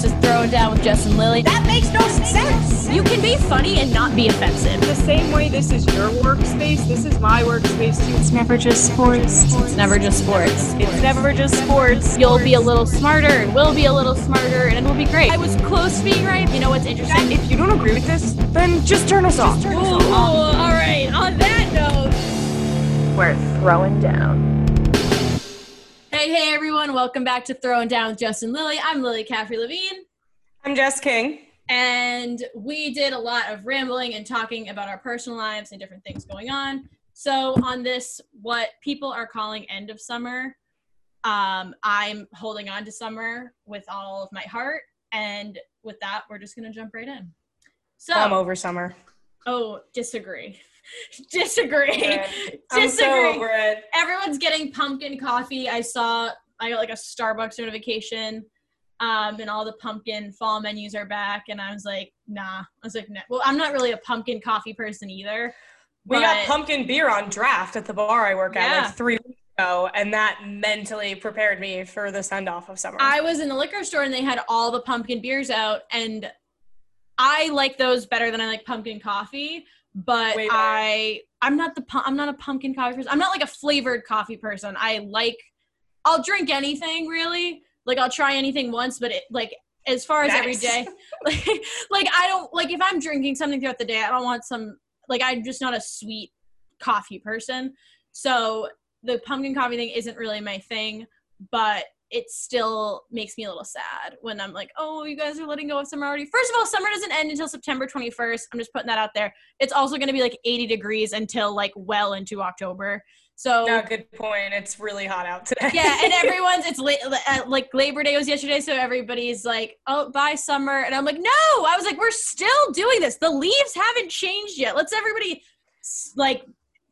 This is Throwing Down with Jess and Lily. That makes no sense. You can be funny and not be offensive. The same way this is your workspace, this is my workspace too. It's never just sports. It's never just sports. It's never just sports. You'll be a little smarter, and we'll be a little smarter, and it'll be great. I was close to being right. You know what's interesting? If you don't agree with this, then just turn us off. Ooh, all right. On that note, We're throwing down. Hey, hey, everyone. Welcome back to Throwing Down with Jess and Lily. I'm Lily Caffrey Levine. I'm Jess King. and we did a lot of rambling and talking about our personal lives and different things going on. So on this, what people are calling end of summer, um, I'm holding on to summer with all of my heart, and with that, we're just gonna jump right in. So, I'm over summer. oh, disagree, disagree, I'm so disagree. over it. Everyone's getting pumpkin coffee. I saw I got like a Starbucks notification. Um, and all the pumpkin fall menus are back, and I was like, nah. I was like, no. Well, I'm not really a pumpkin coffee person either. We got pumpkin beer on draft at the bar I work at like three weeks ago, and that mentally prepared me for the send off of summer. I was in the liquor store and they had all the pumpkin beers out, and I like those better than I like pumpkin coffee. But I, I'm not the, I'm not a pumpkin coffee person. I'm not like a flavored coffee person. I like, I'll drink anything really. Like I'll try anything once, but it like as far as every Nice. day, like, like I don't like if I'm drinking something throughout the day, I don't want some like I'm just not a sweet coffee person. So the pumpkin coffee thing isn't really my thing, but it still makes me a little sad when I'm like, oh, you guys are letting go of summer already. First of all, summer doesn't end until September 21st. I'm just putting that out there. It's also going to be like 80 degrees until like well into October. So no, good point. It's really hot out today. yeah, and everyone's it's uh, like Labor Day was yesterday, so everybody's like, "Oh, bye summer," and I'm like, "No!" I was like, "We're still doing this. The leaves haven't changed yet. Let's everybody like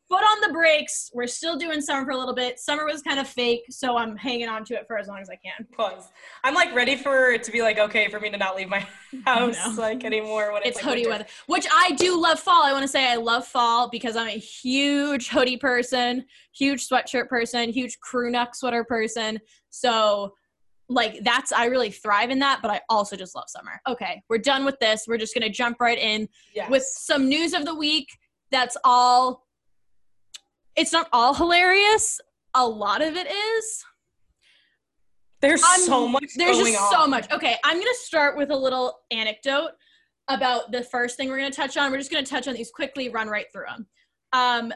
foot on the brakes. We're still doing summer for a little bit. Summer was kind of fake, so I'm hanging on to it for as long as I can." Pause. I'm like ready for it to be like okay for me to not leave my house like anymore when it's, It's like, hoodie winter. weather, which I do love fall. I want to say I love fall because I'm a huge hoodie person, huge sweatshirt person, huge crew neck sweater person. So, like, that's, I really thrive in that, but I also just love summer. Okay, we're done with this. We're just going to jump right in Yes. with some news of the week. That's all, it's not all hilarious. A lot of it is. there's I'm- so much There's just on. so much. Okay, I'm gonna start with a little anecdote about the first thing we're gonna touch on. We're just gonna touch on these quickly, run right through them. Um,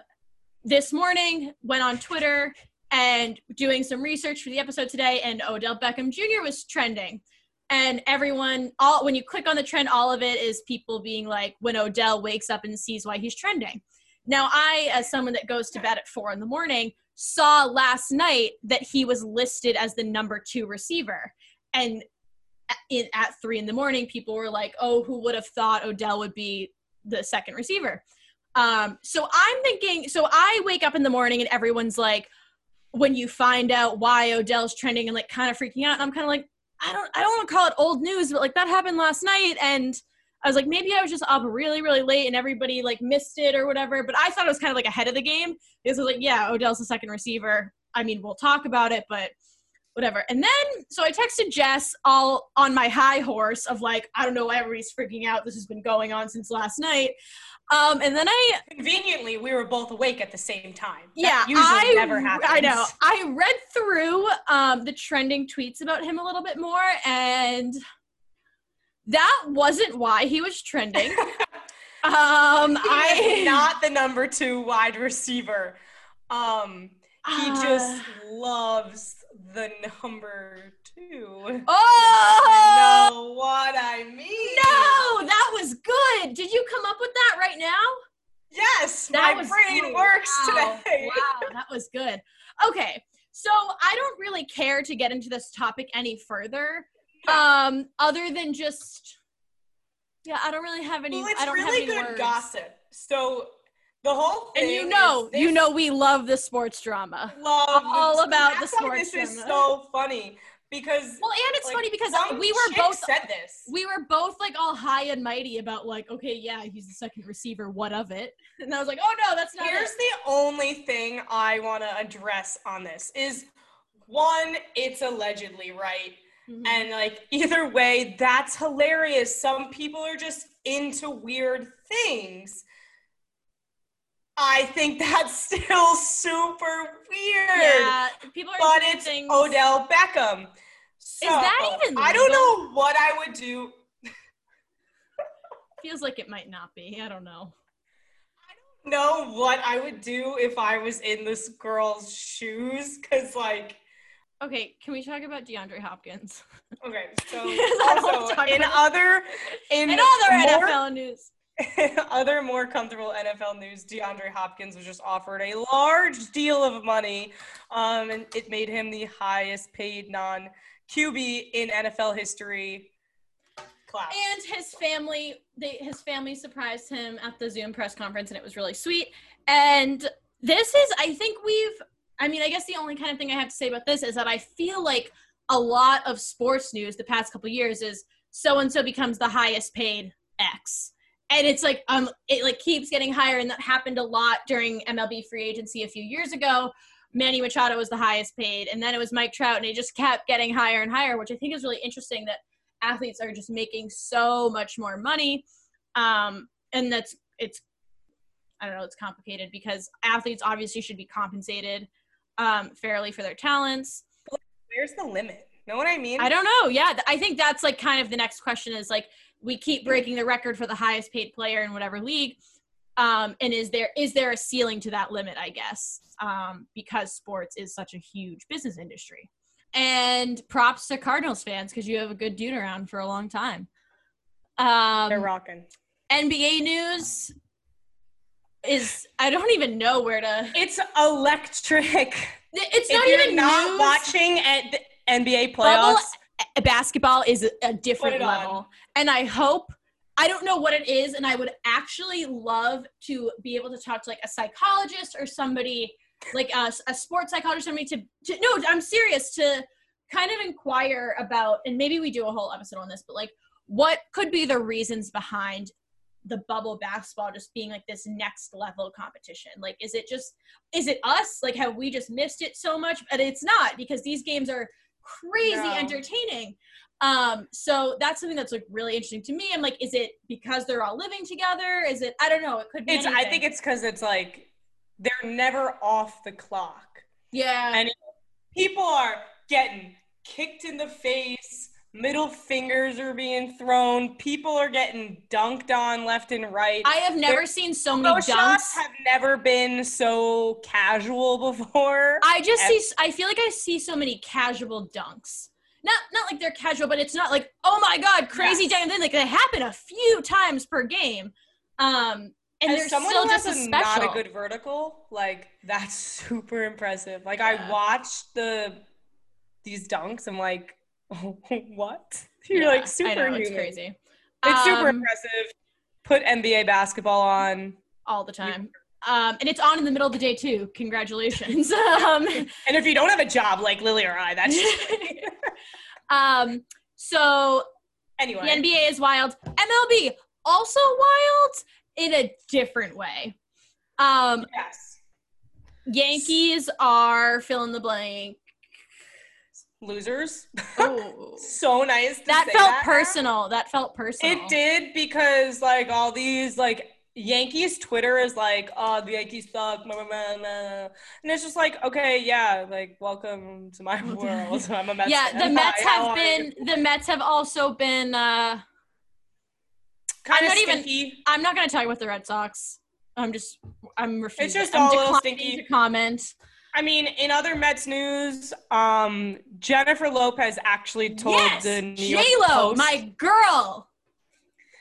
this morning, went on Twitter and doing some research for the episode today, and Odell Beckham Jr. was trending. And everyone, all when you click on the trend, all of it is people being like, when Odell wakes up and sees why he's trending. Now, I, as someone that goes to bed at four in the morning, saw last night that he was listed as the number two receiver. And at- in, at three in the morning, people were like, oh, who would have thought Odell would be the second receiver? Um, so I'm thinking, so I wake up in the morning and everyone's like, when you find out why Odell's trending and like kind of freaking out, and I'm kind of like, I don't, I don't want to call it old news, but like that happened last night, and I was like, maybe I was just up really, really late and everybody like missed it or whatever. But I thought it was kind of like ahead of the game because I was like, yeah, Odell's the second receiver. I mean, we'll talk about it, but whatever. And then, so I texted Jess all on my high horse of like, I don't know why everybody's freaking out. This has been going on since last night. Um, and then I, Conveniently, we were both awake at the same time. That yeah, usually I, never happens. I know. I read through um, the trending tweets about him a little bit more, and that wasn't why he was trending. um, I not the number two wide receiver. Um, he Uh, just loves the number two. Oh You know what I mean? no, that was good. Did you come up with that right now? Yes, That my brain good. works Wow. today. Wow, that was good. Okay, so I don't really care to get into this topic any further, um, other than just yeah, I don't really have any. Well, it's I don't have really good words. gossip. So the whole thing And you know, is you know, we love the sports drama. love all the- about the sports This is drama. so funny because Well, and it's like, funny because we were both said this. we were both like all high and mighty about like, okay, yeah, he's the second receiver. What of it? And I was like, oh no, that's not Here's it. the only thing I want to address on this is one, it's allegedly right. Mhm. And like either way, that's hilarious. Some people are just into weird things. I think that's still super weird. yeah, people are but it's things. Odell Beckham. So, that even I don't know what I would do. Feels like it might not be. I don't know. I don't know what I would do if I was in this girl's shoes? Cause like, Okay, can we talk about DeAndre Hopkins? okay, so I don't wanna also in other in and other more- NFL news. other more comfortable NFL news, DeAndre Hopkins was just offered a large deal of money, um, and it made him the highest paid non QB in NFL history. Clap. And his family, they his family surprised him at the Zoom press conference, and it was really sweet. And this is, I think we've, I mean, I guess the only kind of thing I have to say about this is that I feel like a lot of sports news the past couple years is so and so becomes the highest paid X. And it's like um it like keeps getting higher and that happened a lot during MLB free agency a few years ago. Manny Machado was the highest paid and then it was Mike Trout and it just kept getting higher and higher, which I think is really interesting that athletes are just making so much more money. Um and that's it's I don't know, it's complicated because athletes obviously should be compensated um fairly for their talents. Where's the limit? Know what I mean? I don't know. Yeah, I think that's like kind of the next question is like we keep breaking the record for the highest paid player in whatever league. Um, and is there is there a ceiling to that limit? I guess um, because sports is such a huge business industry. And props to Cardinals fans because you have a good dude around for a long time. Um, They're rocking. NBA news is I don't even know where to. It's electric. It's if not you're even not news. watching at the NBA Bubble playoffs, a- basketball is a- different it on. level and i hope i don't know what it is and i would actually love to be able to talk to like a psychologist or somebody like a, a sports psychologist somebody to, to no i'm serious to kind of inquire about and maybe we do a whole episode on this but like what could be the reasons behind the bubble basketball just being like this next level competition like is it just is it us like have we just missed it so much but it's not because these games are crazy No. entertaining um so that's something that's like really interesting to me i'm like is it because they're all living together is it i don't know it could be it's. I think it's because it's like they're never off the clock. yeah And people are getting kicked in the face. Middle fingers are being thrown. People are getting dunked on left and right. i have never seen so many dunks shots have never been so casual before. I just And- see. I feel like I see so many casual dunks. Not not like they're casual, but it's not like oh my god, crazy Yes. dunk. Then like they happen a few times per game, um, and As they're someone still just a special. not a good vertical, like that's super impressive. Like Yeah. I watched the these dunks, I'm like, what? You're Yeah, like know, it's crazy. It's super Um, impressive. Put NBA basketball on, all the time. Um, and it's on in the middle of the day too. Congratulations. um, and if you don't have a job like Lily or I, that's um, so anyway. the NBA is wild. MLB also wild in a different way. Um, yes, Yankees are fill in the blank. Losers. Ooh. so nice. To that say felt that now. personal. That felt personal. It did because like all these like Yankees Twitter is like, oh the Yankees suck, blah, blah, blah, and it's just like, okay, yeah, like welcome to my world. I'm a Mets Yeah, fan. the Mets how have been. The Mets have also been. uh Kinda I'm not even- stinky. I'm not going to talk about the Red Sox. I'm just. I'm refusing. just I'm all little stinky. to comment. I mean, in other Mets news, um, Jennifer Lopez actually told yes, the New J York Lo, Post. my girl.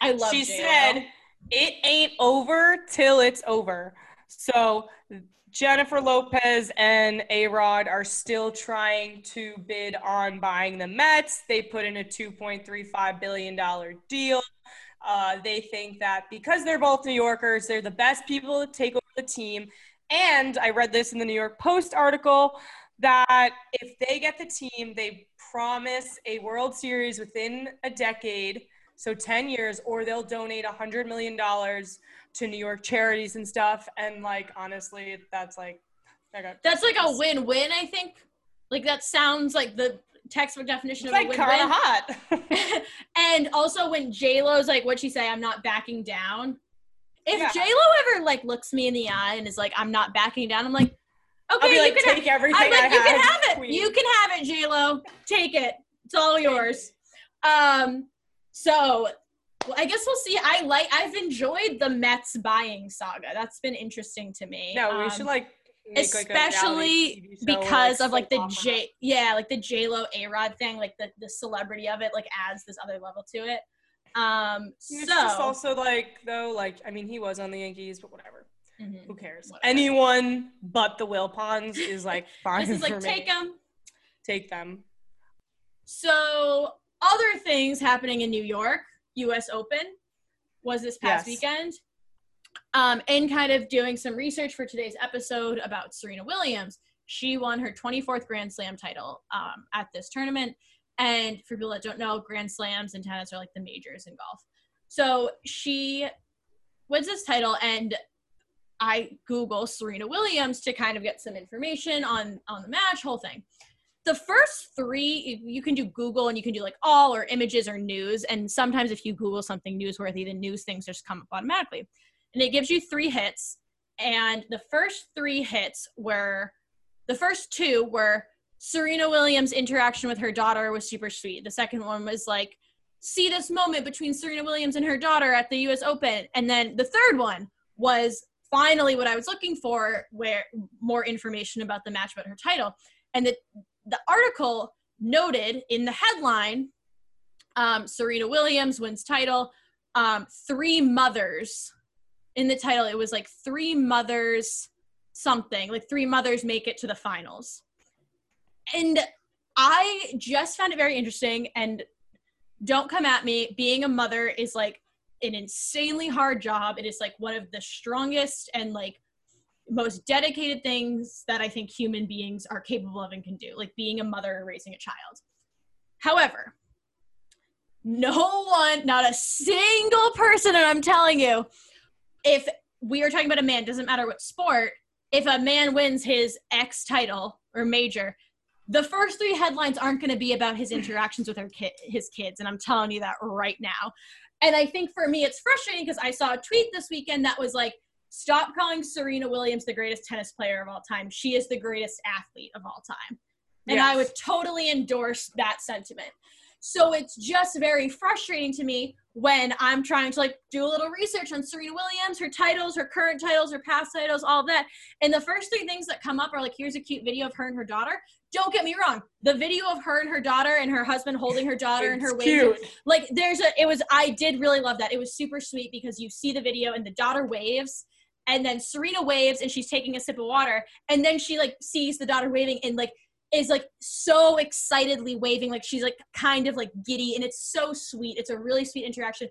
I love. she J-Lo. said it ain't over till it's over so jennifer lopez and a rod are still trying to bid on buying the mets they put in a 2.35 billion dollar deal uh, they think that because they're both new yorkers they're the best people to take over the team and i read this in the new york post article that if they get the team they promise a world series within a decade so 10 years or they'll donate 100 million dollars to new york charities and stuff and like honestly that's like, that's like a win-win. I think. Like that sounds like the textbook definition It's of like a kind of hot. and also when J Lo's like, what'd she say? I'm not backing down. If Yeah. J Lo ever like looks me in the eye and is like, I'm not backing down, I'm like, okay, I'll be like, you can take everything I'm like, I you can have, have it. queen." You can have it, J Lo. Take it. It's all yours. Um, so well, I guess we'll see. I like. I've enjoyed the Mets buying saga. That's been interesting to me. No, we Um, should like make, like, especially show or, because like, of like the. J, yeah, like the J Lo A Rod thing. Like the the celebrity of it like adds this other level to it. Um, It's so just also like though, like I mean, he was on the Yankees, but whatever. Mhm. Who cares? Whatever. Anyone but the Wilpons is like fine this is like for take them. Take them. So other things happening in New York, U.S. Open was this past Yes. weekend. Um, and kind of doing some research for today's episode about Serena Williams. She won her 24th Grand Slam title um, at this tournament. And for people that don't know, Grand Slams in tennis are like the majors in golf. So she wins this title, and I Google Serena Williams to kind of get some information on on the match, whole thing the first three you can do google and you can do like all or images or news and sometimes if you google something newsworthy the news things just come up automatically and it gives you three hits and the first three hits were the first two were serena williams interaction with her daughter was super sweet the second one was like see this moment between serena williams and her daughter at the us open and then the third one was finally what i was looking for where more information about the match about her title and the the article noted in the headline um, Serena Williams wins title, um, three mothers in the title. It was like three mothers something, like three mothers make it to the finals. And I just found it very interesting. And don't come at me. Being a mother is like an insanely hard job. It is like one of the strongest and like most dedicated things that I think human beings are capable of and can do, like being a mother or raising a child. However, no one, not a single person, and I'm telling you, if we are talking about a man, doesn't matter what sport, if a man wins his X title or major, the first three headlines aren't going to be about his interactions with her ki- his kids, and I'm telling you that right now. And I think for me, it's frustrating because I saw a tweet this weekend that was like, stop calling Serena Williams the greatest tennis player of all time. She is the greatest athlete of all time. And I would totally endorse that sentiment. So it's just very frustrating to me when I'm trying to like do a little research on Serena Williams, her titles, her current titles, her past titles, all of that. And the first three things that come up are like, here's a cute video of her and her daughter. Don't get me wrong. The video of her and her daughter and her husband holding her daughter and her waving like there's a it was i did really love that. It was super sweet because you see the video and the daughter waves and then serena waves and she's taking a sip of water and then she like sees the daughter waving and like is like so excitedly waving like she's like kind of like giddy and it's so sweet. It's a really sweet interaction.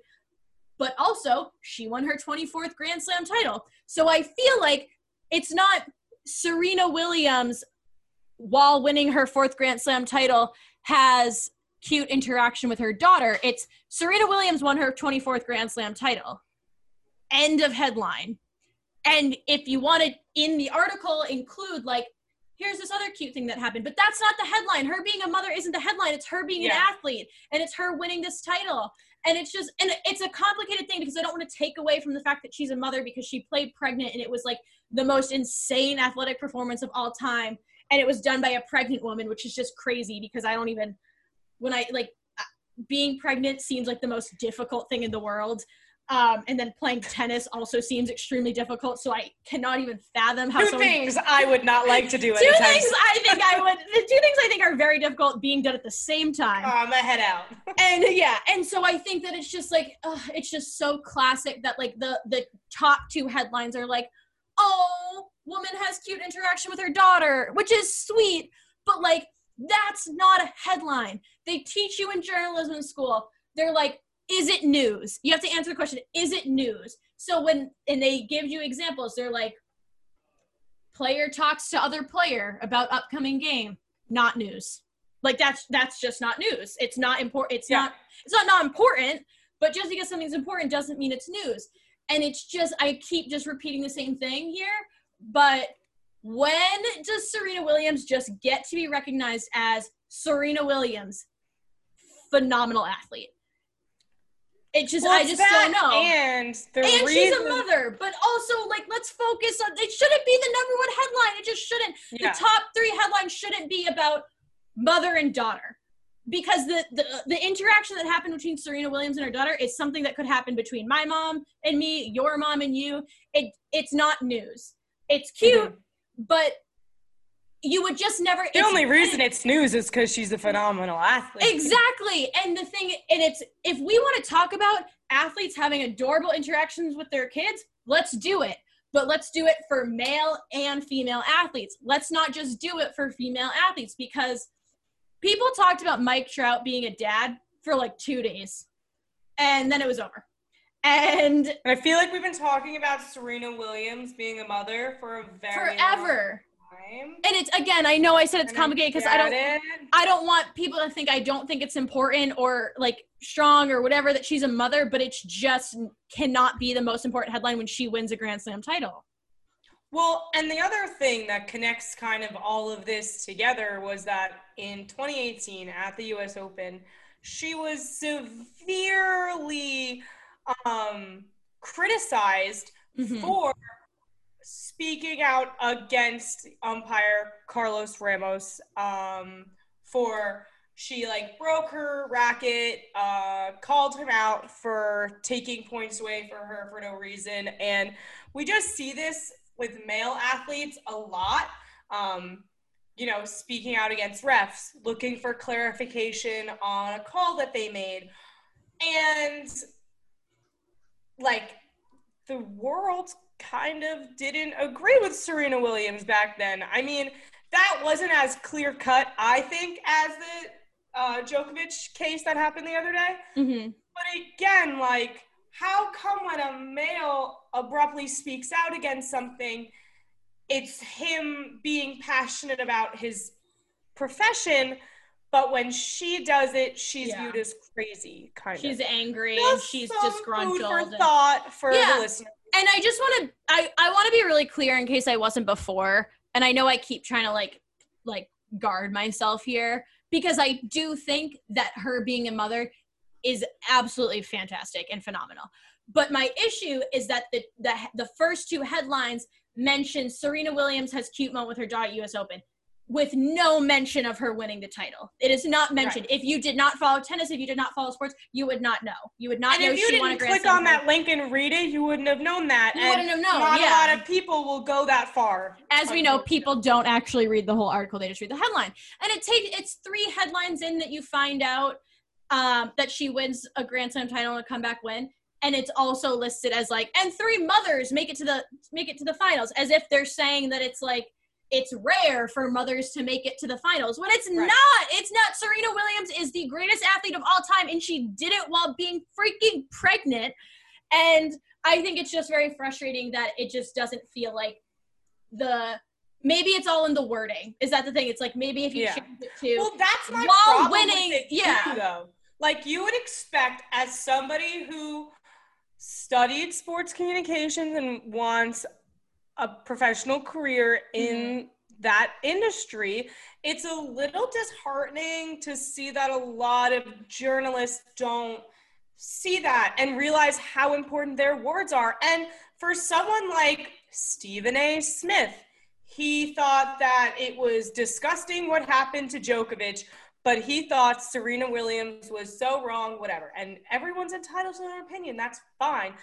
But also she won her 24th grand slam title. So i feel like it's not serena williams while winning her fourth grand slam title has cute interaction with her daughter. It's Serena Williams won her 24th Grand Slam title. End of headline. And if you want to, in the article, include like, here's this other cute thing that happened, but that's not the headline. Her being a mother isn't the headline. It's her being an athlete and it's her winning this title. And it's just, and it's a complicated thing because I don't want to take away from the fact that she's a mother because she played pregnant and it was like the most insane athletic performance of all time. And it was done by a pregnant woman, which is just crazy because I don't even, when I like uh, being pregnant seems like the most difficult thing in the world. Um, and then playing tennis also seems extremely difficult. So I cannot even fathom how Two things I would not like to do Two anytime things. I think I would. The two things I think are very difficult being done at the same time. Oh, I'm gonna head out. and yeah, and so I think that it's just like ugh, it's just so classic that like the the top two headlines are like, oh, woman has cute interaction with her daughter, which is sweet, but like that's not a headline. They teach you in journalism school. They're like, is it news? You have to answer the question, is it news? So when and they give you examples, they're like, player talks to other player about upcoming game, not news. Like that's that's just not news. It's not important. It's Yeah. not it's not not important. But just because something's important doesn't mean it's news. And it's just I keep just repeating the same thing here. But when does Serena Williams just get to be recognized as Serena Williams, phenomenal athlete? It just Well, I just don't know. And the and reason, she's a mother, but also like let's focus on it shouldn't be the number one headline. It just shouldn't. yeah. The top three headlines shouldn't be about mother and daughter. Because the, the the interaction that happened between Serena Williams and her daughter is something that could happen between my mom and me, your mom and you. It it's not news. It's cute, Mhm. but you would just never The only reason it's news is because she's a phenomenal athlete. Exactly. And the thing, and it's if we want to talk about athletes having adorable interactions with their kids, let's do it. But let's do it for male and female athletes. Let's not just do it for female athletes because people talked about Mike Trout being a dad for like two days and then it was over. And I feel like we've been talking about Serena Williams being a mother for a very forever. long time. And it's again, I know I said it's And complicated because I don't it. I don't want people to think I don't think it's important or like strong or whatever that she's a mother, but it's just cannot be the most important headline when she wins a Grand Slam title. Well, and the other thing that connects kind of all of this together was that in 2018 at the US Open, she was severely um, criticized Mhm. for speaking out against umpire Carlos Ramos um, for she like broke her racket, uh, called him out for taking points away for her for no reason, and we just see this with male athletes a lot. Um, you know, speaking out against refs, looking for clarification on a call that they made, and like the world kind of didn't agree with Serena Williams back then. I mean, that wasn't as clear cut, I think, as the uh, Djokovic case that happened the other day. Mm-hmm. But again, like, how come when a male abruptly speaks out against something, it's him being passionate about his profession, but when she does it, she's Yeah. viewed as crazy, kind She's of. angry and she's disgruntled. Food for and- thought for Yeah. the listener. and I just want to I I want to be really clear in case I wasn't before and I know I keep trying to like like guard myself here because I do think that her being a mother is absolutely fantastic and phenomenal. But my issue is that the the the first two headlines mention Serena Williams has cute moment with her daughter at US Open with no mention of her winning the title. It is not mentioned. If you did not follow tennis, if you did not follow sports, you would not know. You would not And know if you she didn't click on that link and read it, you wouldn't have known that. You and wouldn't have known, Not yeah. a lot of people will go that far. as we know, people don't actually read the whole article; they just read the headline. And it takes it's three headlines in that you find out um, that she wins a Grand Slam title and a comeback win, and it's also listed as like, and three mothers make it to the make it to the finals, as if they're saying that it's like it's rare for mothers to make it to the finals when it's Right. not. It's not. Serena Williams is the greatest athlete of all time, and she did it while being freaking pregnant. And I think it's just very frustrating that it just doesn't feel like the maybe it's all in the wording. Is that the thing? It's like maybe if you Yeah. change it to Well, that's my While problem winning, with it too, yeah. though. Like you would expect, as somebody who studied sports communications and wants a professional career in Mm-hmm. that industry, it's a little disheartening to see that a lot of journalists don't see that and realize how important their words are. And for someone like Stephen A. Smith, he thought that it was disgusting what happened to Djokovic, but he thought Serena Williams was so wrong, whatever. And everyone's entitled to their opinion. That's fine.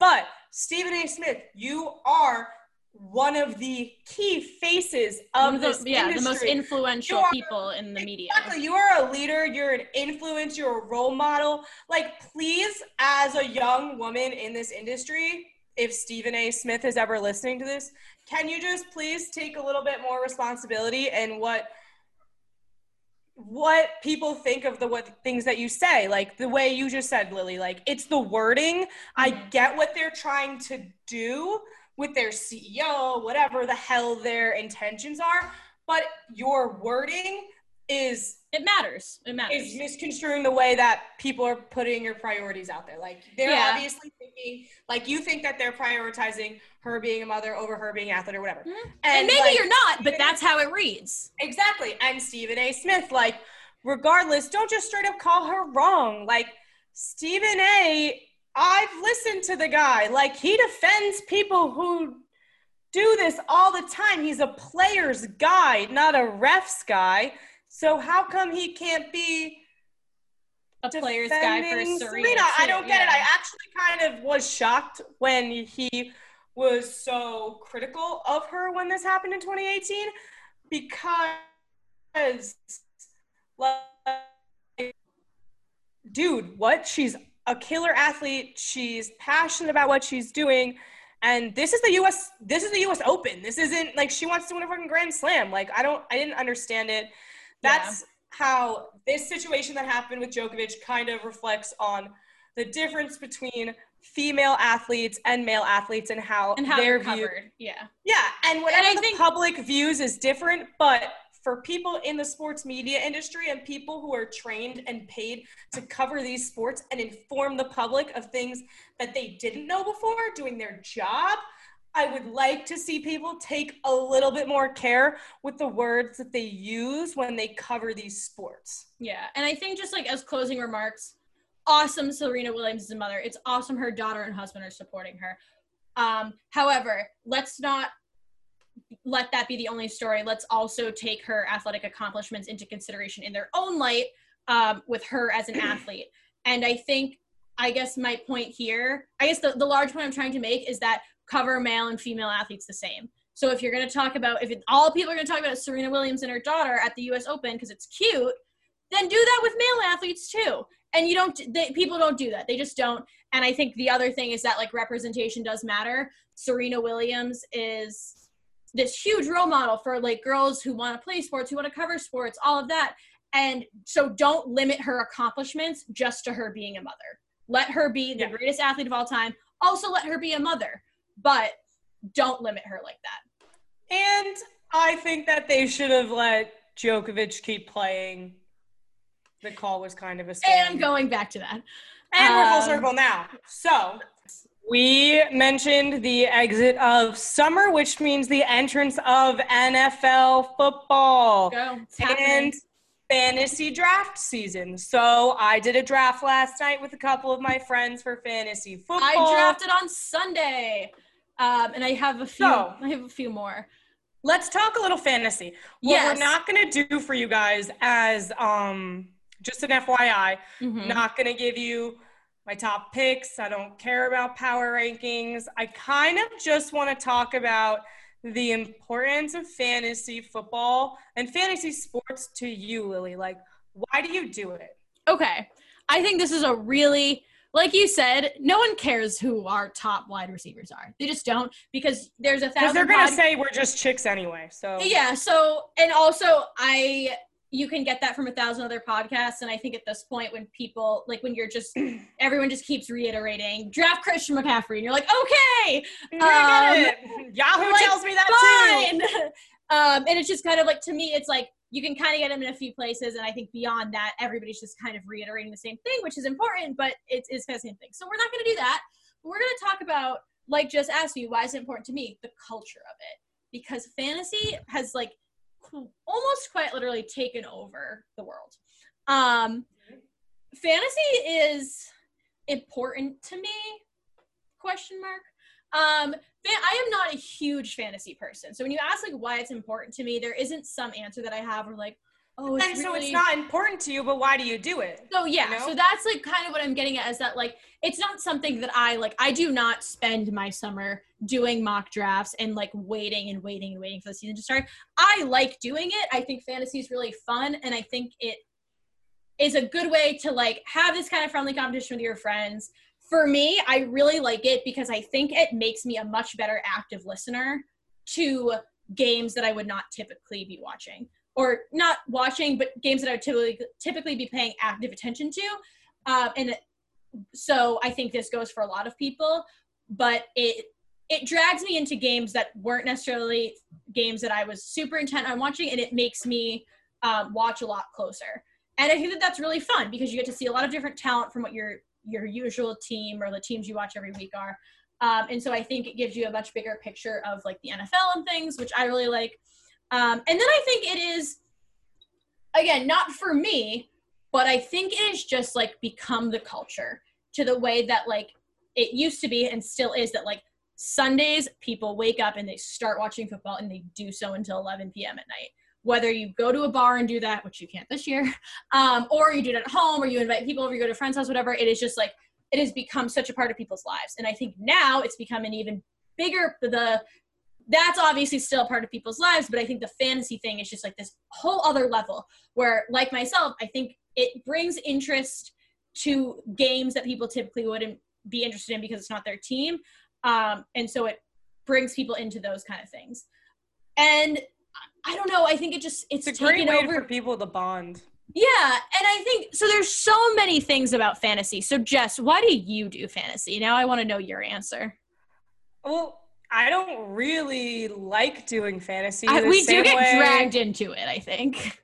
But Stephen A. Smith, you are one of the key faces of of this the, yeah, the most influential are- people in the media. Exactly. You are a leader, you're an influence, you're a role model. Like, please, as a young woman in this industry, if Stephen A. Smith is ever listening to this, can you just please take a little bit more responsibility and what what people think of the what things that you say like the way you just said lily like it's the wording. I get what they're trying to do with their ceo whatever the hell their intentions are but your wording is It matters. It matters. is misconstruing the way that people are putting your priorities out there. Like they're Yeah. obviously thinking, like you think that they're prioritizing her being a mother over her being an athlete or whatever. Mhm. and maybe like, you're not, but that's how it reads. exactly. And Stephen A. Smith, like, regardless, don't just straight up call her wrong. Like Stephen A. I've listened to the guy. Like he defends people who do this all the time. He's a player's guy, not a ref's guy. So how come he can't be A player's guy for defending Serena. I don't get it. I actually kind of was shocked when he was so critical of her when this happened in 2018 because like dude, what? She's a killer athlete. She's passionate about what she's doing. And this is the US this is the US Open. This isn't like she wants to win a fucking grand slam. Like I don't I didn't understand it. That's how this situation that happened with Djokovic kind of reflects on the difference between female athletes and male athletes and how, and how they're they're viewed. covered. Yeah. Yeah, and whatever I the think- public views is different, but for people in the sports media industry and people who are trained and paid to cover these sports and inform the public of things that they didn't know before doing their job, I would like to see people take a little bit more care with the words that they use when they cover these sports. Yeah, and I think just like as closing remarks, awesome Serena Williams is a mother. It's awesome her daughter and husband are supporting her. Um, however, let's not let that be the only story. Let's also take her athletic accomplishments into consideration in their own light um, with her as an athlete. And I think, I guess my point here, I guess the, the large point I'm trying to make is that cover male and female athletes the same. So if you're going to talk about, if it, all people are going to talk about Serena Williams and her daughter at the U.S. Open because it's cute, then do that with male athletes too. And you don't, they, people don't do that. They just don't. And I think the other thing is that like representation does matter. Serena Williams is this huge role model for like girls who want to play sports, who want to cover sports, all of that. And so don't limit her accomplishments just to her being a mother. Let her be the Yeah. greatest athlete of all time. Also, let her be a mother, but don't limit her like that. And I think that they should have let Djokovic keep playing. The call was kind of a scam. And going back to that. And we're full Um, circle now. So we mentioned the exit of summer, which means the entrance of NFL football Go. And happening. fantasy draft season. So I did a draft last night with a couple of my friends for fantasy football. I drafted on Sunday, um, and I have a few. So- I have a few more. Let's talk a little fantasy. What Yes. we're not gonna do for you guys as um just an FYI, Mhm. not gonna give you my top picks. I don't care about power rankings. I kind of just want to talk about the importance of fantasy football and fantasy sports to you, Lily. Like, why do you do it? Okay, I think this is a really, like you said, no one cares who our top wide receivers are. They just don't because there's a Because thousand. they're gonna pod- say we're just chicks anyway. So Yeah. So, and also, I you can get that from a thousand other podcasts, and I think at this point, when people like when you're just everyone just keeps reiterating draft Christian McCaffrey, and you're like, okay, Um. Yahoo like, tells me that too. um, and it's just kind of like to me, it's like you can kind of get him in a few places, and I think beyond that, everybody's just kind of reiterating the same thing, which is important, but it's it's kind of the same thing. So we're not going to do that. We're going to talk about like just ask you why is it important to me the culture of it because fantasy has like almost quite literally taken over the world. Um, fantasy is important to me question mark um i am not a huge fantasy person so when you ask like why it's important to me there isn't some answer that i have or like oh it's and so it's not important to you, but why do you do it? so yeah you know? so that's like kind of what i'm getting at is that like it's not something that i like i do not spend my summer doing mock drafts and like waiting and waiting and waiting for the season to start i like doing it i think fantasy is really fun and i think it is a good way to like have this kind of friendly competition with your friends for me i really like it because i think it makes me a much better active listener to games that i would not typically be watching or not watching but games that i would typically typically be paying active attention to um, and so i think this goes for a lot of people but it it drags me into games that weren't necessarily games that i was super intent on watching and it makes me um, watch a lot closer. And I think that that's really fun because you get to see a lot of different talent from what your your usual team or the teams you watch every week are. Um, and so I think it gives you a much bigger picture of like the NFL and things, which I really like. Um, and then I think it is, again, not for me, but I think it is just like become the culture to the way that like it used to be and still is that like Sundays people wake up and they start watching football and they do so until 11 p.m. at night. Whether you go to a bar and do that, which you can't this year, um, or you do it at home, or you invite people over, you go to a friend's house, whatever, it is just like it has become such a part of people's lives. And I think now it's become an even bigger the that's obviously still part of people's lives, but I think the fantasy thing is just like this whole other level where, like myself, I think it brings interest to games that people typically wouldn't be interested in because it's not their team. Um, and so it brings people into those kind of things. And I don't know, I think it just it's, It's a great way over. for people to bond. Yeah, and I think so. There's so many things about fantasy. So, Jess, why do you do fantasy? Now, I want to know your answer. Well, I don't really like doing fantasy. I, we do get way- dragged into it. I think.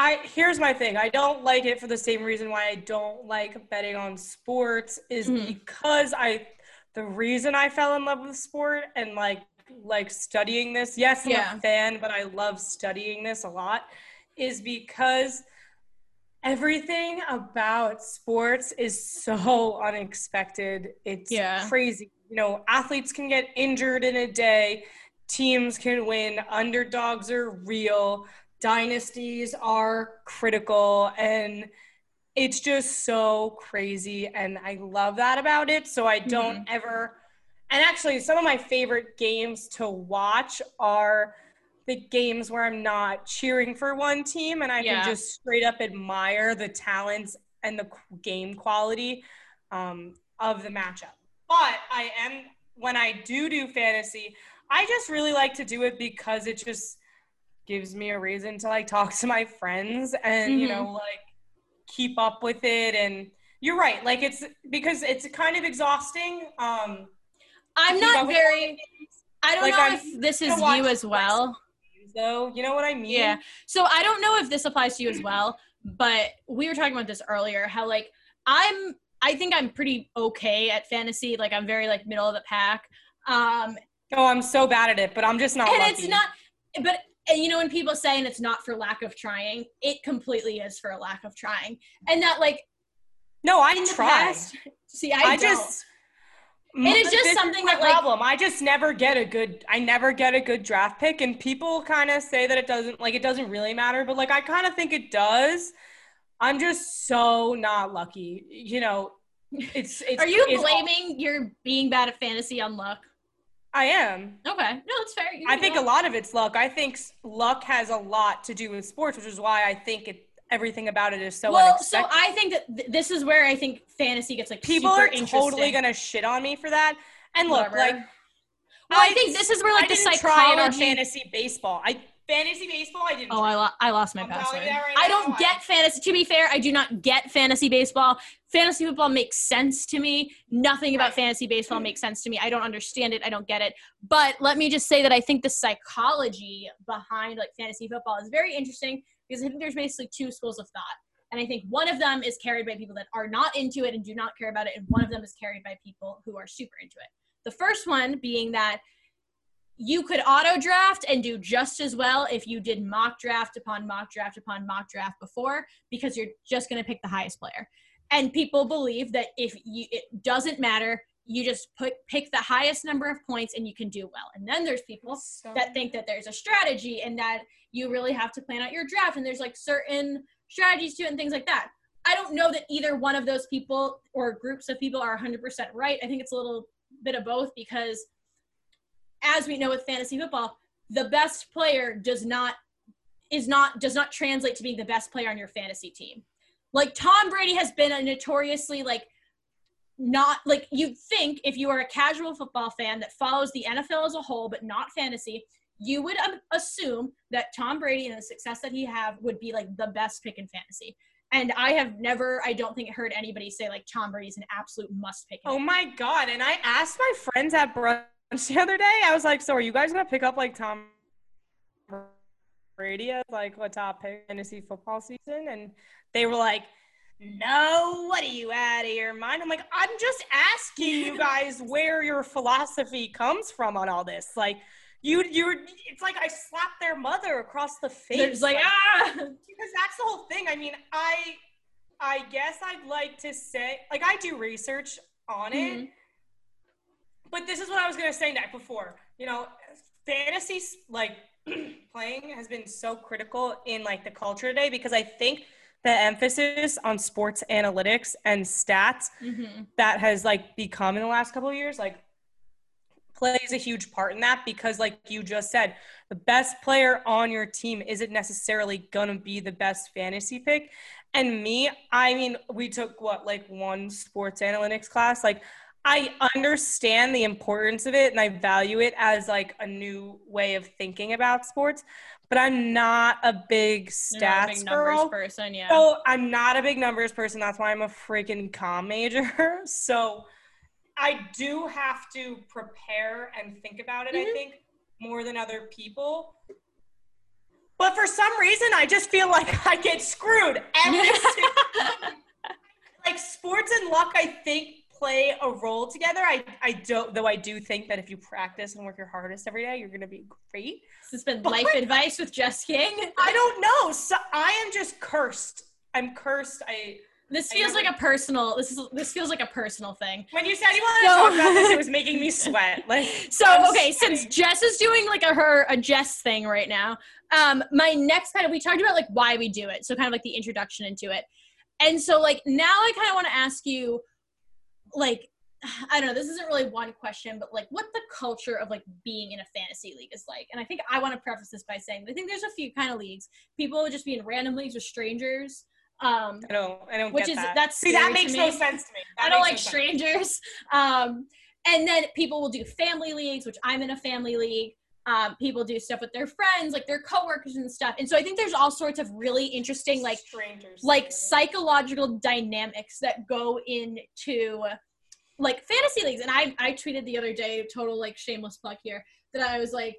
I here's my thing. I don't like it for the same reason why I don't like betting on sports is Mhm. because I the reason I fell in love with sport and like like studying this. Yes, I'm Yeah. a fan, but I love studying this a lot is because everything about sports is so unexpected. It's Yeah. crazy. You know, athletes can get injured in a day, teams can win, underdogs are real, dynasties are critical, and it's just so crazy. And I love that about it. So I don't mm-hmm. ever. And actually, some of my favorite games to watch are the games where I'm not cheering for one team and I Yeah. can just straight up admire the talents and the game quality um, of the matchup. But I am, when I do do fantasy, I just really like to do it because it just gives me a reason to like talk to my friends and, you Mhm. know, like keep up with it. And you're right. Like it's because it's kind of exhausting. Um, I'm not very. all the games, I don't Like, know I'm if this is you as well. though. You know what I mean? Yeah. So I don't know if this applies to you as well, but we were talking about this earlier. How like I'm. I think I'm pretty okay at fantasy. Like I'm very like middle of the pack. Um, Oh, I'm so bad at it, but I'm just not. and lucky. it's not but and you know when people say and it's not for lack of trying it completely is for a lack of trying and that like No, I try. see i, I, don't. just. Mm. It is just something my that, like- problem. I just never get a good. I never get a good draft pick, and people kind of say that it doesn't like it doesn't really matter, but like I kind of think it does. I'm just so not lucky. You know, it's. it's are you it's- blaming your being bad at fantasy on luck I am. okay no that's fair I think go. a lot of it's luck. I think luck has a lot to do with sports, which is why I think it everything about it is so well so i think that th- this is where i think fantasy gets like People are totally gonna shit on me for that. And look, Whatever. like well i think this is where like I the didn't try it fantasy baseball. I fantasy baseball. I didn't. Oh. I, lo- I lost my I'm password. right I don't get fantasy. To be fair, I do not get fantasy baseball. Fantasy football makes sense to me. Nothing about Right. fantasy baseball makes sense to me. I don't understand it. I don't get it. But let me just say that I think the psychology behind like fantasy football is very interesting because I think there's basically two schools of thought. And I think one of them is carried by people that are not into it and do not care about it, and one of them is carried by people who are super into it. The first one being that you could auto draft and do just as well if you did mock draft upon mock draft upon mock draft before because you're just going to pick the highest player and people believe that if you it doesn't matter you just put pick the highest number of points and you can do well. And then there's people So- that think that there's a strategy and that you really have to plan out your draft and there's like certain strategies to it and things like that. I don't know that either one of those people or groups of people are 100% right. I think it's a little bit of both because as we know with fantasy football, the best player does not is not does not translate to being the best player on your fantasy team. Like Tom Brady has been a notoriously like not like you'd think if you are a casual football fan that follows the NFL as a whole but not fantasy, you would um, assume that Tom Brady and the success that he have would be like the best pick in fantasy. And I have never, I don't think, heard anybody say like Tom Brady's an absolute must pick. Oh my god! And I asked my friends at brunch the other day. I was like, "So are you guys gonna pick up like Tom Brady as like a top pick fantasy football season, and they were like, "No, what are you out of your mind?" I'm like, "I'm just asking you guys where your philosophy comes from on all this." Like, you, you're. It's like I slapped their mother across the face. They're just like, ah. because that's the whole thing. I mean, I, I guess I'd like to say, like, I do research on it. Mhm. But this is what I was gonna say night before. You know, fantasy like playing has been so critical in like the culture today because I think the emphasis on sports analytics and stats Mhm. that has like become in the last couple of years like plays a huge part in that because like you just said the best player on your team isn't necessarily going to be the best fantasy pick and me i mean we took what like one sports analytics class like i understand the importance of it and i value it as like a new way of thinking about sports but i'm not a big not a stats big girl person, yeah. so I'm not a big numbers person. That's why I'm a freaking com major. So I do have to prepare and think about it, I Mhm. think, more than other people. But for some reason, I just feel like I get screwed every single like sports and luck i think play a role together i i don't though i do think that if you practice and work your hardest every day you're gonna be great this has been life advice with Jess King. i don't know so i am just cursed i'm cursed i This feels like a personal. This is this feels like a personal thing. when you said you wanted So- to talk about this it was making me sweat like So I'm okay, sweating. since Jess is doing like a her a Jess thing right now, um, my next kind of we talked about like why we do it, so kind of like the introduction into it, and so like now I kind of want to ask you, like, I don't know, this isn't really one question, but like what the culture of like being in a fantasy league is like, and I think I want to preface this by saying I think there's a few kind of leagues people would just be in random leagues with strangers. Um, i don't i don't Which get is- that that's see that makes no sense to me That I don't like no strangers. Um, and then people will do family leagues, which I'm in a family league. Um, people do stuff with their friends, like their coworkers and stuff. And so I think there's all sorts of really interesting, like strangers like psychological dynamics that go into like fantasy leagues. And I I tweeted the other day, total like shameless plug here, that I was like,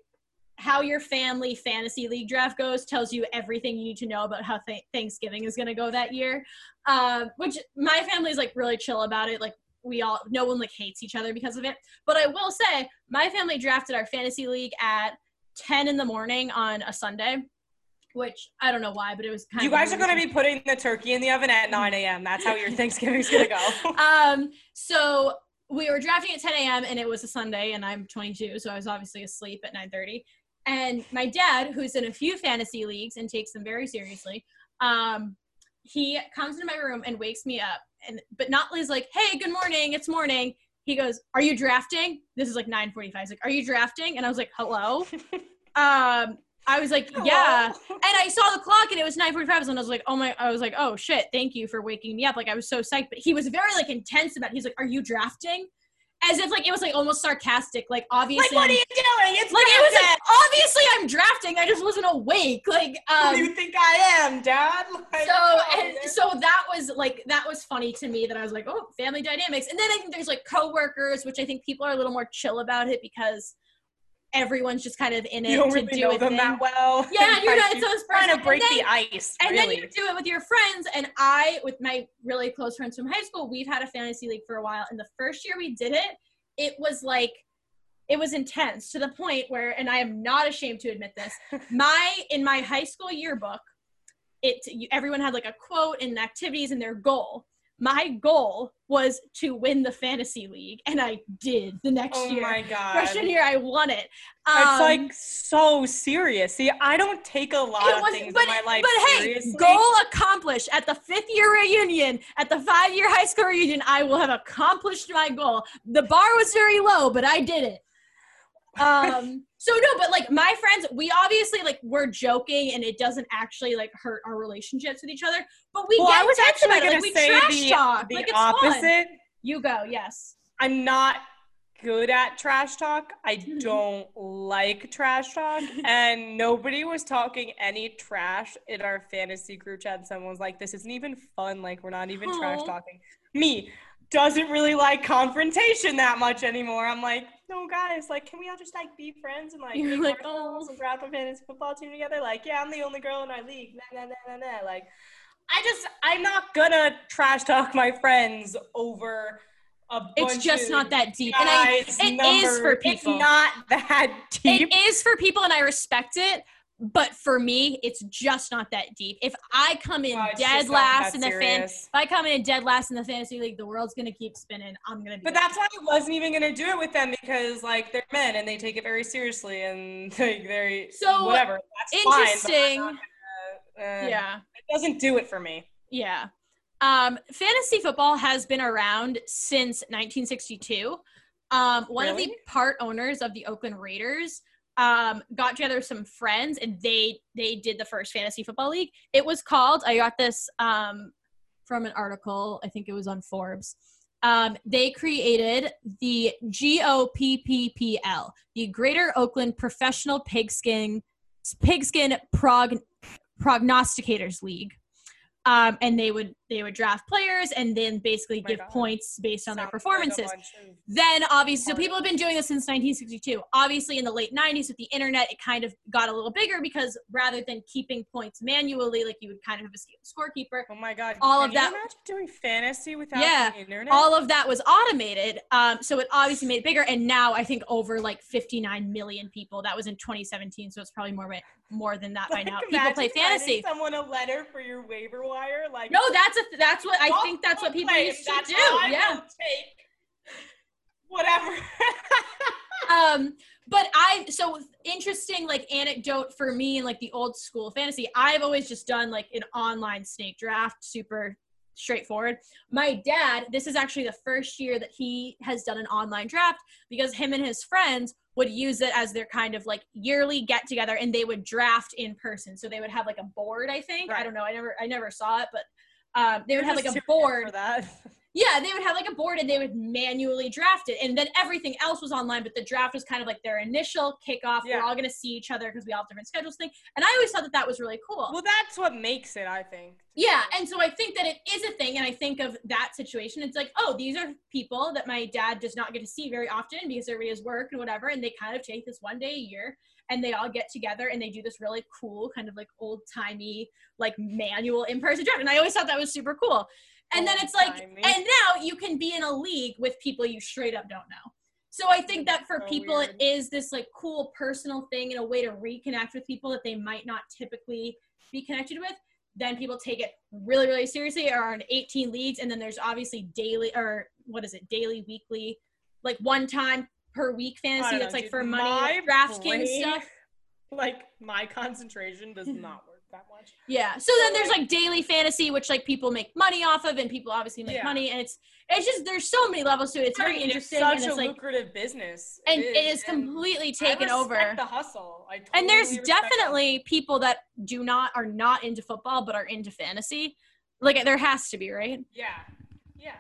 how your family fantasy league draft goes tells you everything you need to know about how th- Thanksgiving is going to go that year. Um, which my family is like really chill about it. Like we all, no one like hates each other because of it. But I will say, my family drafted our fantasy league at 10 in the morning on a Sunday, which I don't know why, but it was kind you of. guys are going to be putting the turkey in the oven at 9 a.m. That's how your Thanksgiving's going to go. um, so we were drafting at 10 a.m. and it was a Sunday, and I'm 22, so I was obviously asleep at 9:30. And my dad, who's in a few fantasy leagues and takes them very seriously, um, he comes into my room and wakes me up, and but not is like, "Hey, good morning, it's morning." He goes, "Are you drafting?" This is like 9:45. He's like, "Are you drafting?" And I was like, "Hello." um, I was like, "Yeah." Hello. and I saw the clock and it was 9:45 and I was like, "Oh my!" I was like, "Oh shit! Thank you for waking me up." Like I was so psyched, but he was very like intense about. It. He's like, "Are you drafting?" As if like it was like almost sarcastic. Like obviously, Like, what are you doing? It's like it was like obviously I'm drafting. I just wasn't awake. Like um. do you think I am, Dad? Like, So oh, and so that was like that was funny to me that I was like, oh, family dynamics. And then I think there's like coworkers, which I think people are a little more chill about it because everyone's just kind of in it you don't to really do know them thing. that well. Yeah, you're not. It's trying trying to break the ice. and then you do it with your friends. And I, with my really close friends from high school, we've had a fantasy league for a while. And the first year we did it, it was like, it was intense to the point where, and I am not ashamed to admit this, my in my high school yearbook, it you, everyone had like a quote and activities and their goal. My goal was to win the fantasy league, and I did the next oh year. my god. Freshman year, I won it. it's Um, like so serious. See, I don't take a lot it of was- things but, in my life but hey, seriously. goal accomplished at the fifth year reunion, at the five year high school reunion. I will have accomplished my goal. The bar was very low, but I did it. Um, so no, but like my friends, we obviously like we're joking, and it doesn't actually like hurt our relationships with each other. But we well, get I was actually about going Like, say trash the, talk. the like it's fun. opposite. You go, yes. I'm not good at trash talk. I don't like trash talk. and nobody was talking any trash in our fantasy group chat. And someone was like, this isn't even fun. Like, we're not even trash talking. Me doesn't really like confrontation that much anymore. I'm like, no, guys, like, can we all just like be friends and like You're make like, "Oh." and draft a fantasy football team together? Like, yeah, I'm the only girl in our league. Nah, nah, nah, nah, nah. Like, I just, I'm not gonna trash talk my friends over a It's just not that deep. And I, guys' it is for people. It's not that deep. It is for people, and I respect it. But for me, it's just not that deep. If I come in it's dead last in the fan, if I come in dead last in the fantasy league, the world's gonna keep spinning. I'm gonna be. But that's why I wasn't even gonna do it with them because like they're men and they take it very seriously and like they're So, whatever. That's fine, interesting. not gonna, uh, yeah. it doesn't do it for me. Yeah. Um, fantasy football has been around since 1962. Um, one of the part owners of the Oakland Raiders um, got together some friends and they they did the first fantasy football league. It was called. I got this um, from an article. I think it was on Forbes. Um, they created the GOPPPL, the Greater Oakland Professional Pigskin Pigskin Prog, Prognosticators League. Um, and they would they would draft players and then basically Oh give God. points based on their Sounds like performances. bunch Then obviously, so people have been doing this since 1962. Obviously, in the late 90s with the internet, it kind of got a little bigger because rather than keeping points manually, like you would kind of have a scorekeeper, Oh my god! all Can of that- imagine doing fantasy without Yeah, the internet. all of that was automated. Um, so it obviously made it bigger, and now I think over like 59 million people. That was in 2017, so it's probably more more than that by now. People play fantasy. Someone a letter for your waiver wire, like No, that's a that's what I think. That's what people used to do. Yeah. take. Whatever. um but i so interesting like anecdote for me and like the old school fantasy i've always just done like an online snake draft super straightforward my dad this is actually the first year that he has done an online draft because him and his friends would use it as their kind of like yearly get together and they would draft in person so they would have like a board i think i don't know i never i never saw it but um, they would have like a board yeah, they would have like a board and they would manually draft it. And then everything else was online, but the draft was kind of like their initial kickoff. We're all going to see each other because we all have different schedules thing. And I always thought that that was really cool. Well, that's what makes it, I think. yeah. And so I think that it is a thing. And I think of that situation. It's like, oh, these are people that my dad does not get to see very often because everybody has work and whatever. And they kind of take this one day a year and they all get together and they do this really cool, kind of like old timey, like manual in person draft. And I always thought that was super cool. And then it's like, and now you can be in a league with people you straight up don't know. So I think that for So people, weird. it is this like cool personal thing and a way to reconnect with people that they might not typically be connected with. Then people take it really, really seriously. Are on 18 leagues, and then there's obviously daily or what is it, daily, weekly, like one time per week fantasy. That's know, like dude. for money, My like DraftKings stuff. Like my concentration does not work that much. Yeah. So then there's like daily fantasy, which like people make money off of, and people obviously make Yeah. money, and it's it's just there's so many levels to it. It's very mean, interesting, It's and such it's a like lucrative business. and it is and completely I taken over. The hustle. I and there's totally definitely people that do not are not into football but are into fantasy. Like there has to be, right? Yeah. Yeah.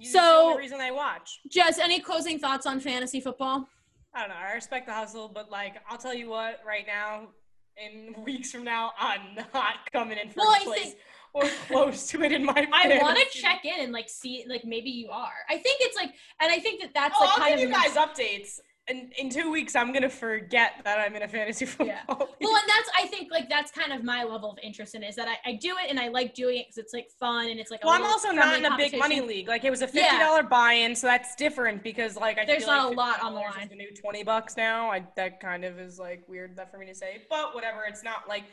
It's So- the reason I watch. Jess, any closing thoughts on fantasy football? I don't know. I respect the hustle, but like, I'll tell you what. Right now, in weeks from now, I'm not coming in first Well, place think- or close to it in my. I want to check in and like see like maybe you are. I think it's like and I think that that's Oh, like I'll kind give of you guys updates. And in two weeks, I'm gonna forget that I'm in a fantasy football. Yeah. league. well and that's i think like that's kind of my level of interest in it, is that i, I do it and i like doing it because it's like fun and it's like a Well, I'm also not in a big money league. Like it was a fifty Yeah. buy-in, so that's different because like I There's not like a lot on the $50 line. The new twenty bucks now. I that kind of is like weird that for me to say, but whatever. It's not like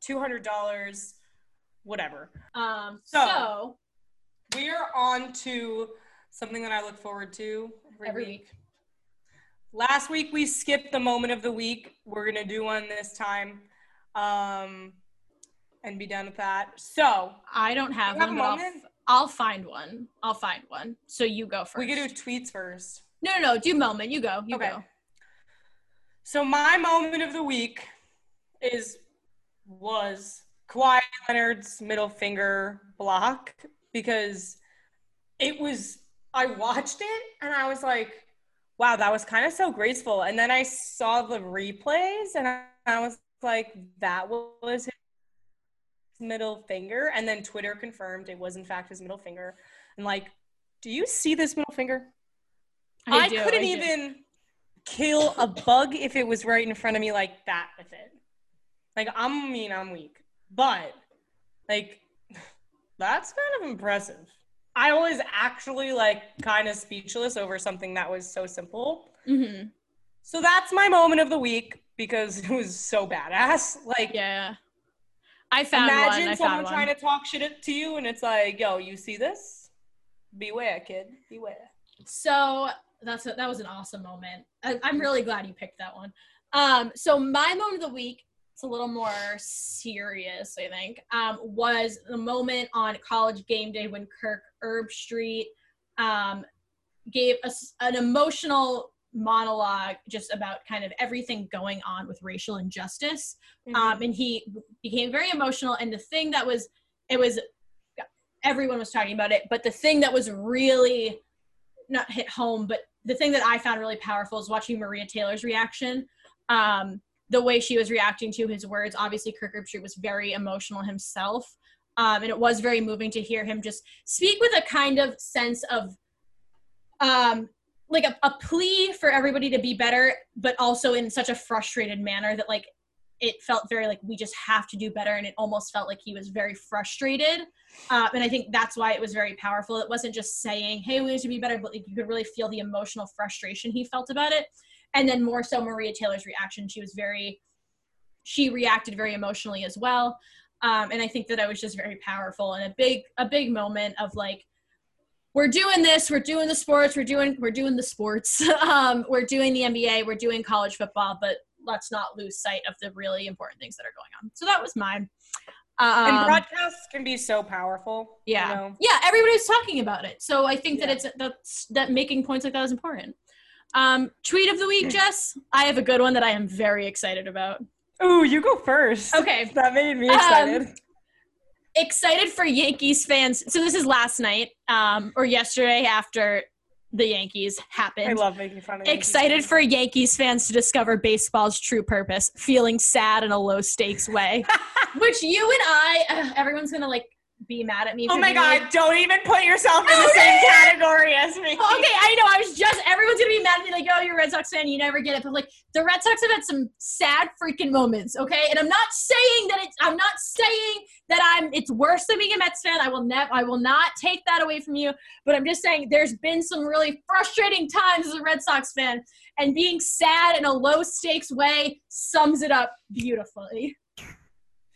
two hundred dollars. Whatever. um So- so, We are on to something that I look forward to every, Every week. week. Last week we skipped the moment of the week. We're gonna do one this time, um, and be done with that. So i don't have one but I'll, I'll find one i'll find one so you go first we could do tweets first. no no no do moment you go you Okay. go So my moment of the week is was Kawhi Leonard's middle finger block because it was I watched it and I was like, wow, that was kind of so graceful. And then I saw the replays and I, I was like, that was his middle finger. And then Twitter confirmed it was in fact his middle finger. And like, do you see this middle finger? I, do, couldn't do. even kill a bug if it was right in front of me like that with it. Like I'm mean, I'm weak, but like that's kind of impressive. I was actually like kind of speechless over something that was so simple. Mm-hmm. So that's my moment of the week because it was so badass. Like Yeah. I found imagine one. I someone found trying to talk shit to you and it's like, yo, you see this? Beware, kid. Beware. So that's a, that was an awesome moment. I, I'm really glad you picked that one. Um, so my moment of the week, it's a little more serious, I think, um, was the moment on college game day when Kirk Herbstreit um, gave us an emotional monologue just about kind of everything going on with racial injustice Mm-hmm. um, and he became very emotional and the thing that was it was everyone was talking about it but the thing that was really not hit home but the thing that i found really powerful is watching maria taylor's reaction um, the way she was reacting to his words obviously kirk herbstreit was very emotional himself. Um, and it was very moving to hear him just speak with a kind of sense of um, like a, a plea for everybody to be better but also in such a frustrated manner that like it felt very like we just have to do better. And it almost felt like he was very frustrated. Uh, and i think that's why it was very powerful. It wasn't just saying hey we need to be better but like you could really feel the emotional frustration he felt about it and then more so maria taylor's reaction. She was very she reacted very emotionally as well. Um, and i think that I was just very powerful and a big a big moment of like we're doing this we're doing the sports we're doing we're doing the sports. Um, we're doing the nba we're doing college football but let's not lose sight of the really important things that are going on. So that was mine. Um, and broadcasts can be so powerful. yeah. You know? yeah everybody's talking about it. So i think that it's that's that making points like that is important um, tweet of the week jess i have a good one that i am very excited about Ooh, you go first. okay That made me Um, excited. excited for Yankees fans. So this is last night, um, or yesterday after the Yankees happened. I love making fun of Yankees excited fans. for Yankees fans to discover baseball's true purpose, feeling sad in a low stakes way. Which you and I, uh, everyone's gonna like be mad at me. Oh my god, like- don't even put yourself in the oh, same category as me. Okay, I know. I was just everyone's gonna be mad at me, like, oh, you're a Red Sox fan, you never get it. But like, the Red Sox have had some sad freaking moments, okay? And I'm not saying that it's. I'm not saying that I'm. It's worse than being a Mets fan. I will never. I will not take that away from you. But I'm just saying, there's been some really frustrating times as a Red Sox fan, and being sad in a low stakes way sums it up beautifully.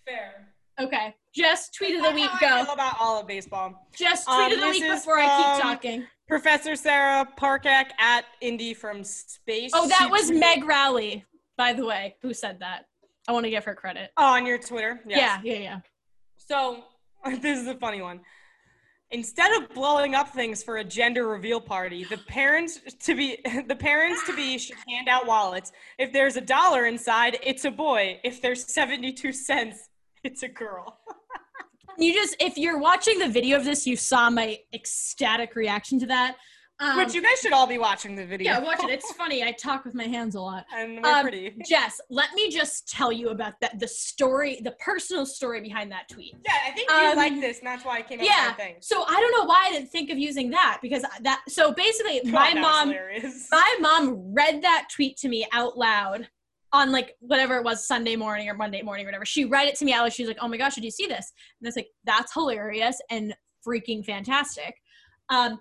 Fair. Okay, just tweet of the week. Go. about all of baseball. Just Um, tweet of the week before I keep talking. Professor Sarah Parcak at Indy from Space. Oh, that was Meg Rowley, by the way, who said that. I want to give her credit. Oh, on your Twitter. Yes. Yeah, yeah, yeah. So this is a funny one. Instead of blowing up things for a gender reveal party, the parents to be the parents to be should hand out wallets. If there's a dollar inside, it's a boy. If there's 72 cents, it's a girl. You just, if you're watching the video of this, you saw my ecstatic reaction to that. Um, Which you guys should all be watching the video. yeah, watch it. It's funny. I talk with my hands a lot. and we're Um, pretty. Jess, let me just tell you about that the story, the personal story behind that tweet. Yeah, I think you um, like this, and that's why I came up Yeah. with my thing. So I don't know why I didn't think of using that because that. So basically, my that mom, my mom read that tweet to me out loud on like whatever it was Sunday morning or Monday morning or whatever. She read it to me out loud. She's like, "Oh my gosh, did you see this?" And it's like, "That's hilarious and freaking fantastic." Um,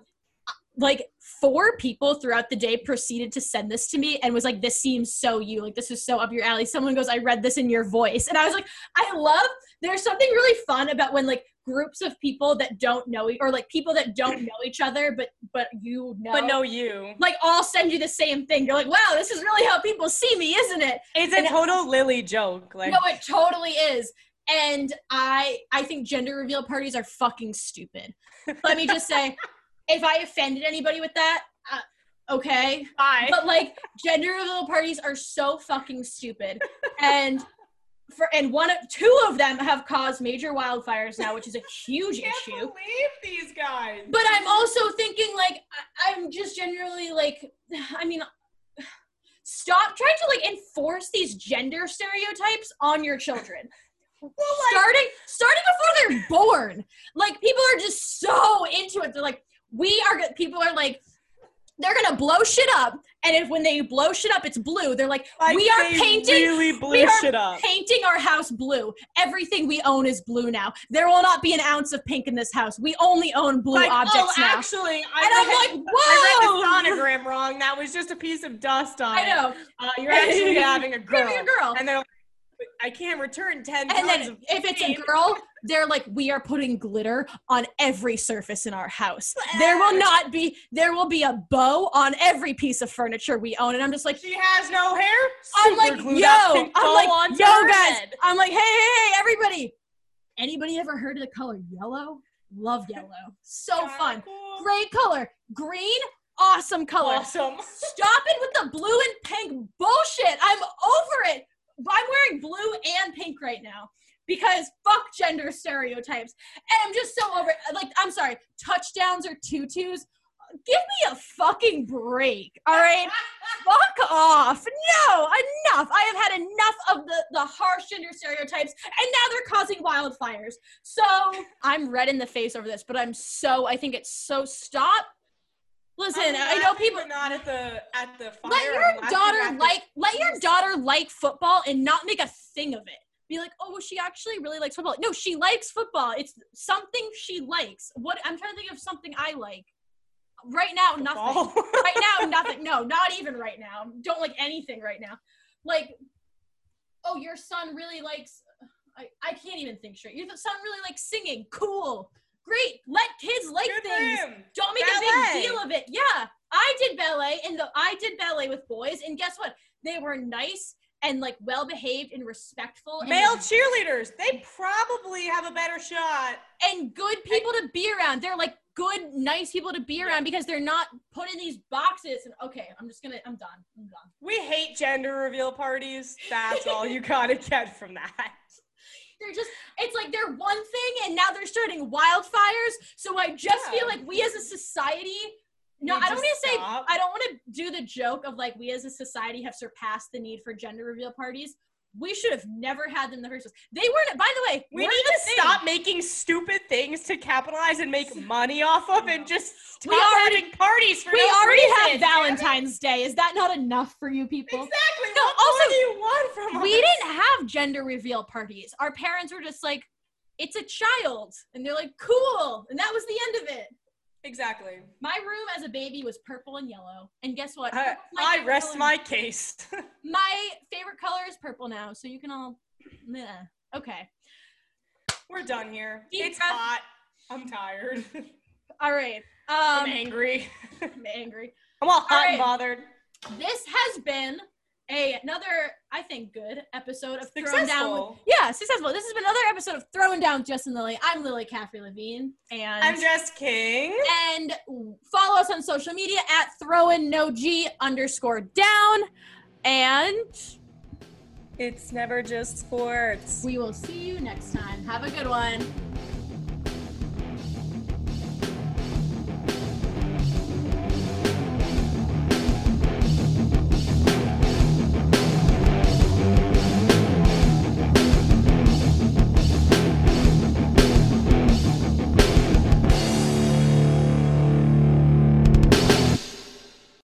like four people throughout the day proceeded to send this to me and was like, "This seems so you. Like this is so up your alley." Someone goes, "I read this in your voice," and I was like, "I love." There's something really fun about when like groups of people that don't know or like people that don't know each other, but but you know, but no, you. like all send you the same thing. You're like, wow, this is really how people see me, isn't it? It's a total Lily joke. Like, No, it totally is. And I I think gender reveal parties are fucking stupid. Let me just say, if I offended anybody with that, uh, okay. bye. But like gender reveal parties are so fucking stupid. And for and one of two of them have caused major wildfires now, which is a huge issue. I can't issue. believe these guys. But I'm also thinking like I- I'm just generally like I mean stop trying to like enforce these gender stereotypes on your children. starting starting before they're born. Like people are just so into it. They're like we are good people are like they're gonna blow shit up, and if when they blow shit up, it's blue. They're like, Like, we are painting. Really we are. Painting our house blue. Everything we own is blue now. There will not be an ounce of pink in this house. We only own blue like, objects oh, now. actually, I and I'm read, like, I whoa! read the sonogram wrong. That was just a piece of dust on I know. Uh, you're actually having a girl. Having a girl. And they're like, I can't return 10 And then if it's a girl, they're like, we are putting glitter on every surface in our house. There will not be, there will be a bow on every piece of furniture we own. And I'm just like, She has no hair. I'm like, yo, I'm like, yo, guys. head. I'm like, hey, hey, hey, everybody. Anybody ever heard of the color yellow? Love yellow. So Kinda fun. cool. Great color. Green, awesome color. Awesome. Stop it with the blue and pink bullshit. I'm over it. I'm wearing blue and pink right now because fuck gender stereotypes. And I'm just so over. Like, I'm sorry, touchdowns or tutus. Give me a fucking break. All right. Fuck off. No, enough. I have had enough of the, the harsh gender stereotypes, and now they're causing wildfires. So I'm red in the face over this, but I'm so, I think it's so stop. Listen, I'm know people but not at the at the fire. let your daughter like let your daughter like football and not make a thing of it be like oh well she actually really likes football. No she likes football. It's something she likes. What i'm trying to think of something i like. Right now nothing. Right now nothing. No not even right now. Don't like anything right now. Like oh your son really likes i, I can't even think straight. Your son really likes singing. Cool. Great. Let kids like Good things. him. don't make a big deal of it. Yeah, I did ballet, and the I did ballet with boys, and guess what? They were nice and like well behaved and respectful, Male like, cheerleaders, they probably have a better shot. and good people to be around. They're like good, nice people to be around because they're not put in these boxes. And okay, I'm just gonna, I'm done. I'm done. We hate gender reveal parties. That's all you gotta get from that. They're just, it's like they're one thing, and now they're starting wildfires. So I just Yeah. feel like we as a society. No, I don't want to say. I don't want to do the joke of like we as a society have surpassed the need for gender reveal parties. We should have never had them in the first place. They weren't. By the way, We need to thing. stop making stupid things to capitalize and make money off of and just stop We already- having parties for We no already reason, have. Valentine's Day. Is that not enough for you people? Exactly. No, what also, do you want from We us? didn't have gender reveal parties. Our parents were just like, "It's a child," and they're like, "Cool," and that was the end of it. Exactly. My room as a baby was purple and yellow, and guess what? I, I rest color. my case. My favorite color is purple now, so you can all. Meh. Okay. We're done here. Deep it's breath. hot. I'm tired. All right. I'm Um, angry. I'm angry. I'm all hot right. and bothered. This has been a another, I think, good episode of Throwing Down. Yeah, successful. This has been another episode of Throwing Down Jess and Lily. I'm Lily Caffrey Levine, and I'm Jess King. and follow us on social media at throwing no g underscore down, and It's never just sports. we will see you next time. Have a good one.